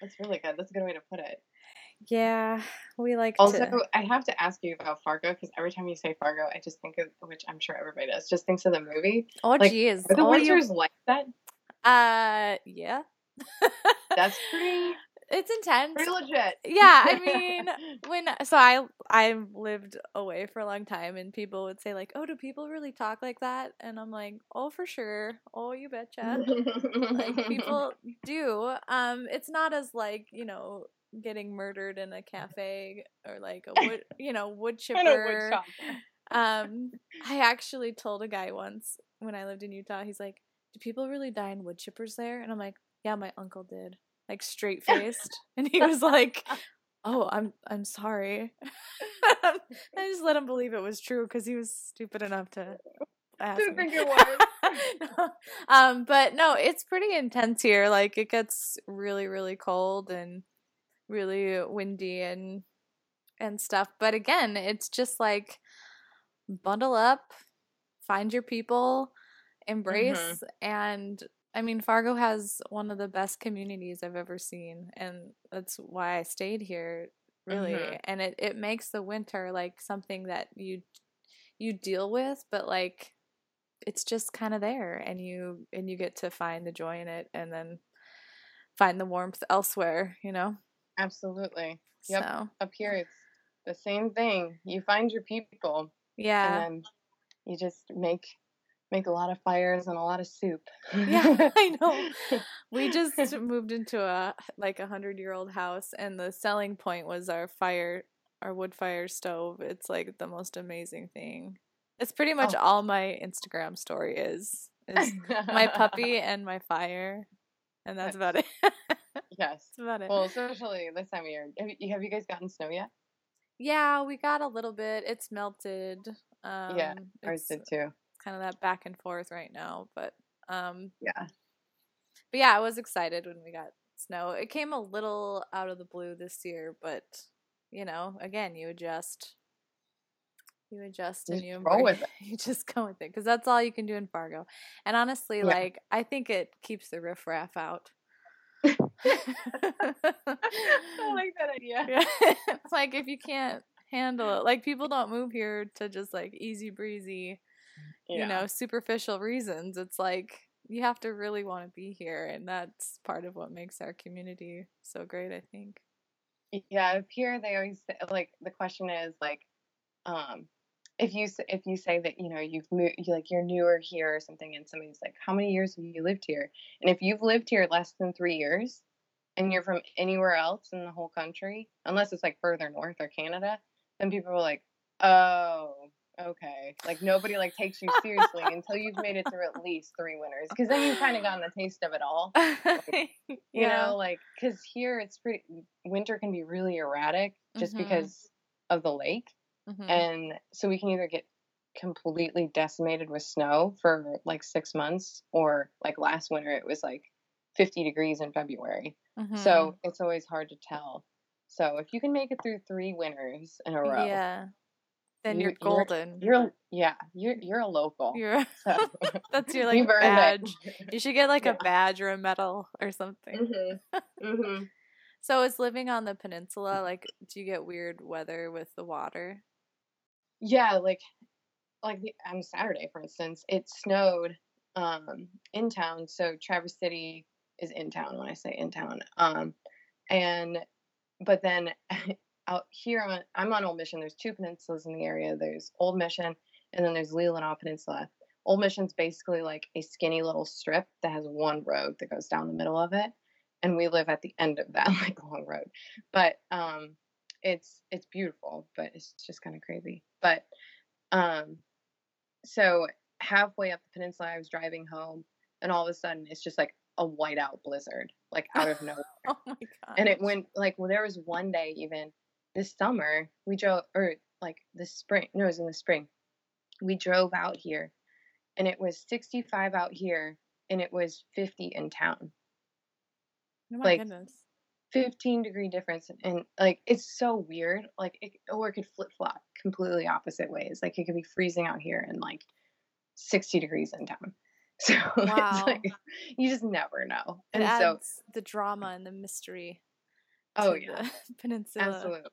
that's really good that's a good way to put it yeah, we like also, to... I have to ask you about Fargo because every time you say Fargo, I just think of which I'm sure everybody does. Just thinks of the movie. Oh, like, geez, are the oh, winters you... like that? Uh, yeah. That's pretty. It's intense. Pretty legit. Yeah, I mean, when so I I lived away for a long time, and people would say like, "Oh, do people really talk like that?" And I'm like, "Oh, for sure. Oh, you betcha." like people do. Um, it's not as like you know getting murdered in a cafe or like a wood, you know, wood chipper. um, I actually told a guy once when I lived in Utah. He's like, "Do people really die in wood chippers there?" And I'm like, "Yeah, my uncle did." Like straight faced, and he was like, Oh, I'm I'm sorry. I just let him believe it was true because he was stupid enough to ask Didn't me. think it was. um, but no, it's pretty intense here. Like it gets really, really cold and really windy and and stuff. But again, it's just like bundle up, find your people, embrace, and I mean, Fargo has one of the best communities I've ever seen, and that's why I stayed here, really. Mhm. And it, it makes the winter like something that you you deal with, but like it's just kind of there, and you and you get to find the joy in it, and then find the warmth elsewhere, you know. Absolutely. Yep. So Up here, it's the same thing. You find your people, yeah, and then you just make make a lot of fires and a lot of soup. Yeah, I know. we just moved into a like a hundred year old house and the selling point was our fire our wood fire stove it's like the most amazing thing it's pretty much Oh. all my instagram story is is my puppy and my fire and that's about it yes. that's about it Well, especially this time of year. Have you, have you guys gotten snow yet? yeah we got a little bit it's melted um yeah, ours did too. Kind of that back and forth right now but um Yeah. But yeah, I was excited when we got snow. It came a little out of the blue this year, but you know, again, you adjust. You adjust and you roll embrace- with You just go with it because that's all you can do in Fargo. And honestly, Yeah. like I think it keeps the riffraff out. I like that idea. Yeah. it's like if you can't handle it, like people don't move here to just like easy breezy you know, superficial reasons. It's like you have to really want to be here, and that's part of what makes our community so great. I think. Yeah, up here they always say, like the question is like, um, if you if you say that you know you've moved, you like you're newer here or something, and somebody's like, how many years have you lived here? And if you've lived here less than three years, and you're from anywhere else in the whole country, unless it's like further north or Canada, then people are like, oh, okay, like nobody like takes you seriously until you've made it through at least three winters, because then you've kind of gotten the taste of it all. you yeah. know like because here it's pretty winter can be really erratic just Mhm. because of the lake Mhm. and so we can either get completely decimated with snow for like six months or like last winter it was like 50 degrees in february Mhm. so it's always hard to tell so if you can make it through three winters in a row yeah, then you- you're you're- golden. you're yeah you're you're a local You're so that's your like badge. it. You should get like Yeah. a badge or a medal or something. hmm hmm So is living on the peninsula like? Do you get weird weather with the water? Yeah, like like the, on Saturday, for instance, it snowed um, in town. So Traverse City is in town when I say in town. Um, and but then out here on I'm on Old Mission. There's two peninsulas in the area. There's Old Mission, and then there's Leelanau Peninsula. Old Mission's basically like a skinny little strip that has one road that goes down the middle of it, and we live at the end of that like long road. But um, it's it's beautiful, but it's just kind of crazy. But um, so halfway up the peninsula, I was driving home, and all of a sudden, it's just like a whiteout blizzard, like out of nowhere. Oh my god! and it went like well, there was one day even this summer we drove, or like this spring. No, it was in the spring. We drove out here, and it was 65 out here, and it was 50 in town. Oh my like, goodness. 15 degree difference and like it's so weird like it, or it could flip flop completely opposite ways like it could be freezing out here and like 60 degrees in town so Wow. it's like you just never know It and so the drama and the mystery. oh yeah the peninsula. absolutely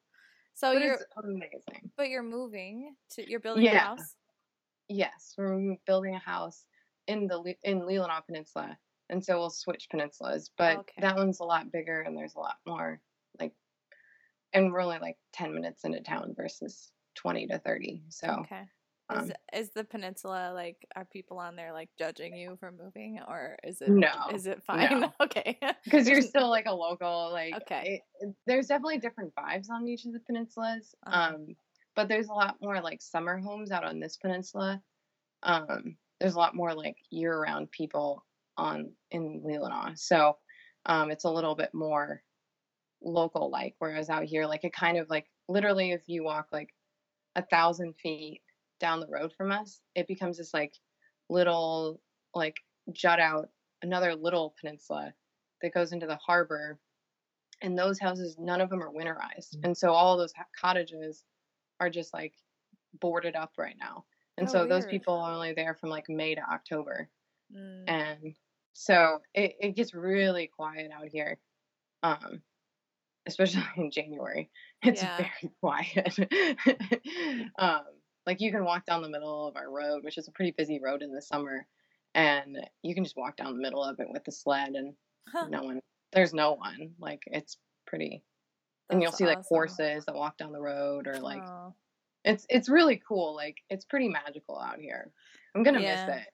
So but you're, it's amazing but you're moving to, you're building a house. yes we're building a house in the in Leelanau Peninsula and so we'll switch peninsulas but Okay. that one's a lot bigger and there's a lot more like and we're only like 10 minutes into town versus 20 to 30 so Okay. Is, um, is the peninsula like are people on there like judging you for moving or is it No, is it fine? no. Okay. because you're still like a local like Okay. it- there's definitely different vibes on each of the peninsulas Uh-huh. um but there's a lot more like summer homes out on this peninsula um there's a lot more like year-round people on in Leelanau so um it's a little bit more local like. Whereas out here, like it kind of like literally, if you walk like a thousand feet down the road from us, it becomes this like little like jut out another little peninsula that goes into the harbor and those houses none of them are winterized mm. and so all those cottages are just like boarded up right now and oh, so weird. those people are only there from like may to october mm. and so it, it gets really quiet out here um especially in january it's yeah. very quiet um like you can walk down the middle of our road which is a pretty busy road in the summer and you can just walk down the middle of it with the sled and huh. no one there's no one like it's pretty That's and you'll see awesome. like horses that walk down the road or like oh. it's it's really cool like it's pretty magical out here i'm gonna yeah. miss it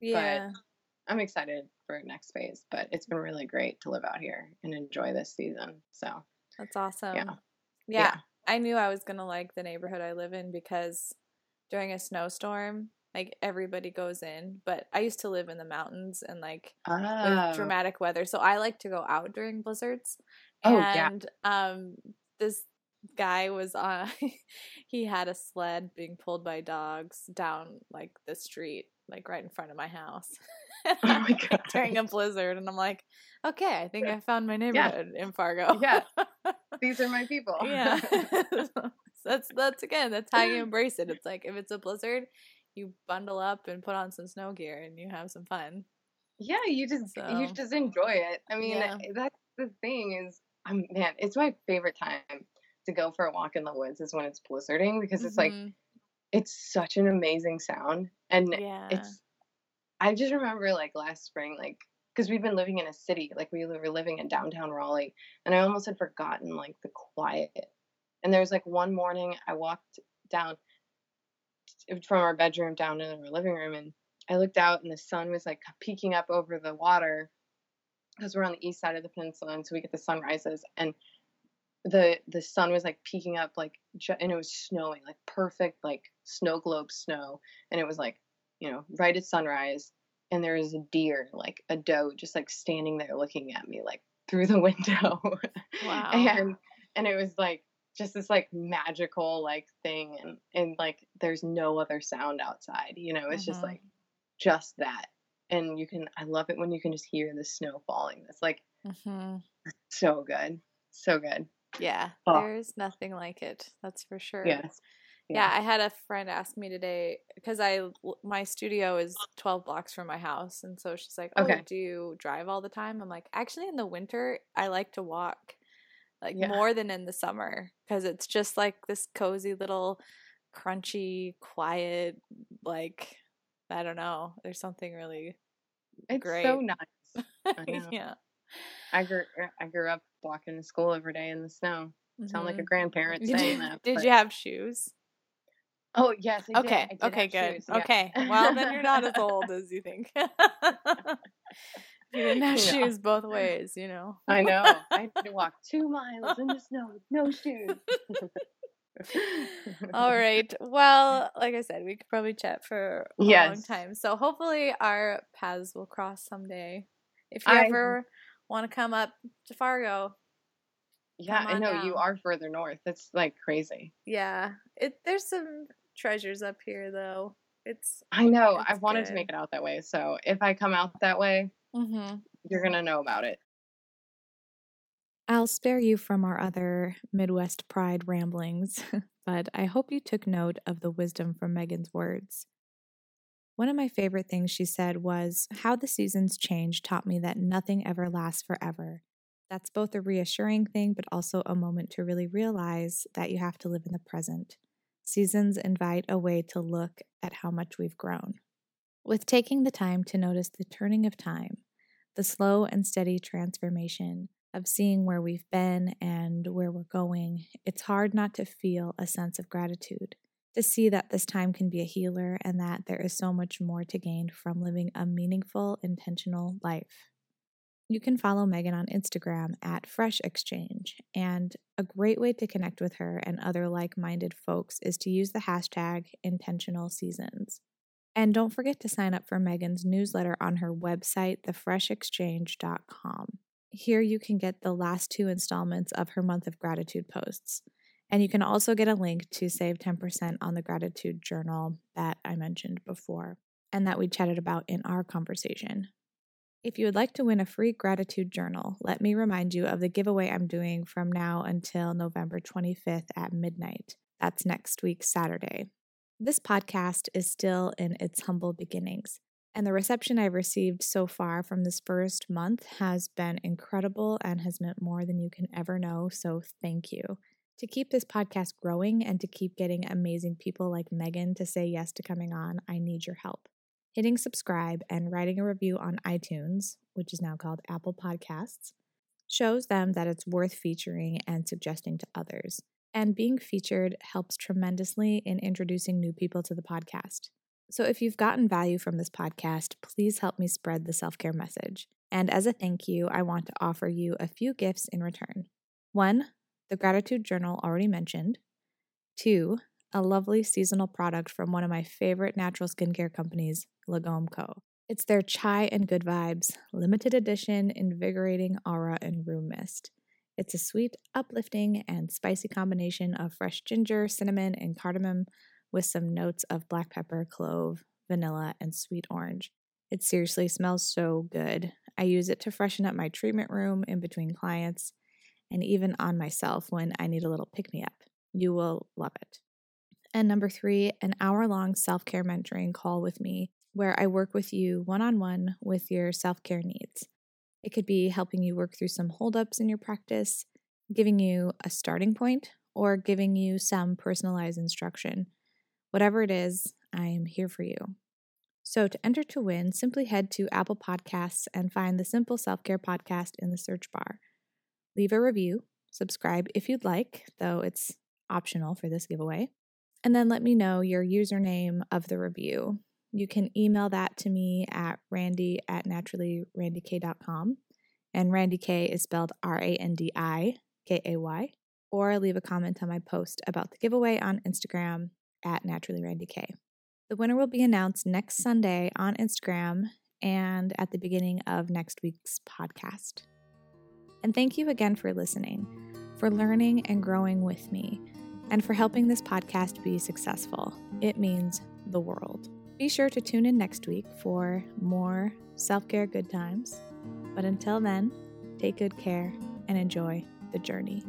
yeah but i'm excited for next phase but it's been really great to live out here and enjoy this season so that's awesome yeah yeah, yeah. i knew i was gonna like the neighborhood i live in because during a snowstorm like everybody goes in but i used to live in the mountains and like oh. dramatic weather so i like to go out during blizzards oh, and yeah. um this guy was on he had a sled being pulled by dogs down like the street like right in front of my house oh my God. during a blizzard and i'm like okay i think i found my neighborhood yeah. in fargo yeah these are my people yeah that's that's again that's how you embrace it it's like if it's a blizzard you bundle up and put on some snow gear and you have some fun. Yeah, you just so, you just enjoy it. I mean, yeah. that's the thing is, um, man, it's my favorite time to go for a walk in the woods is when it's blizzarding because it's mm-hmm. like it's such an amazing sound and yeah. it's I just remember like last spring like because we've been living in a city like we were living in downtown Raleigh and I almost had forgotten like the quiet and there was like one morning I walked down from our bedroom down in our living room and I looked out and the sun was like peeking up over the water because we're on the east side of the peninsula and so we get the sunrises and the the sun was like peeking up like and it was snowing like perfect like snow globe snow and it was like you know right at sunrise and there was a deer like a doe just like standing there looking at me like through the window. Wow. And and it was like just this like magical like thing and and like there's no other sound outside you know it's mm-hmm. just like just that and you can i love it when you can just hear the snow falling it's like mm-hmm. so good so good yeah oh. there's nothing like it that's for sure yes yeah. yeah i had a friend ask me today because i my studio is 12 blocks from my house and so she's like oh okay. do you drive all the time i'm like actually in the winter i like to walk like yeah. more than in the summer because it's just like this cozy little crunchy quiet like i don't know there's something really it's great. so nice I yeah i grew i grew up walking to school every day in the snow mm-hmm. sound like a mm-hmm. grandparent saying that did but... you have shoes Oh yes. I okay. Did. Did okay. Good. Shoes, yeah. Okay. Well, then you're not as old as you think. You didn't have shoes both ways, you know. I know. I had to walk two miles in the snow with no shoes. All right. Well, like I said, we could probably chat for a yes. long time. So hopefully our paths will cross someday. If you I, ever want to come up to Fargo. Yeah, I know down. you are further north. That's like crazy. Yeah. It there's some treasures up here though. It's I know. It's I wanted good. to make it out that way. So if I come out that way, mm-hmm. you're going to know about it. I'll spare you from our other Midwest pride ramblings, but I hope you took note of the wisdom from Megan's words. One of my favorite things she said was, How the seasons change taught me that nothing ever lasts forever. That's both a reassuring thing, but also a moment to really realize that you have to live in the present. Seasons invite a way to look at how much we've grown. With taking the time to notice the turning of time, the slow and steady transformation of seeing where we've been and where we're going, it's hard not to feel a sense of gratitude. To see that this time can be a healer and that there is so much more to gain from living a meaningful, intentional life. You can follow Megan on Instagram at Fresh Exchange, and a great way to connect with her and other like minded folks is to use the hashtag intentional seasons. And don't forget to sign up for Megan's newsletter on her website, thefreshexchange.com. Here you can get the last two installments of her month of gratitude posts. And you can also get a link to save 10% on the gratitude journal that I mentioned before and that we chatted about in our conversation. If you would like to win a free gratitude journal, let me remind you of the giveaway I'm doing from now until November 25th at midnight. That's next week, Saturday. This podcast is still in its humble beginnings, and the reception I've received so far from this first month has been incredible and has meant more than you can ever know. So, thank you. To keep this podcast growing and to keep getting amazing people like Megan to say yes to coming on, I need your help hitting subscribe and writing a review on iTunes, which is now called Apple Podcasts, shows them that it's worth featuring and suggesting to others. And being featured helps tremendously in introducing new people to the podcast. So if you've gotten value from this podcast, please help me spread the self care message. And as a thank you, I want to offer you a few gifts in return. One, the gratitude journal already mentioned. Two, a lovely seasonal product from one of my favorite natural skincare companies, Lagome Co. It's their Chai and Good Vibes limited edition invigorating aura and room mist. It's a sweet, uplifting, and spicy combination of fresh ginger, cinnamon, and cardamom with some notes of black pepper, clove, vanilla, and sweet orange. It seriously smells so good. I use it to freshen up my treatment room in between clients and even on myself when I need a little pick me up. You will love it. And number three, an hour long self care mentoring call with me where I work with you one on one with your self care needs. It could be helping you work through some holdups in your practice, giving you a starting point, or giving you some personalized instruction. Whatever it is, I am here for you. So, to enter to win, simply head to Apple Podcasts and find the Simple Self Care Podcast in the search bar. Leave a review, subscribe if you'd like, though it's optional for this giveaway, and then let me know your username of the review. You can email that to me at randi at naturallyrandikay.com. And Randi Kay is spelled R A N D I K A Y. Or leave a comment on my post about the giveaway on Instagram at naturallyrandikay. The winner will be announced next Sunday on Instagram and at the beginning of next week's podcast. And thank you again for listening, for learning and growing with me, and for helping this podcast be successful. It means the world. Be sure to tune in next week for more self care good times. But until then, take good care and enjoy the journey.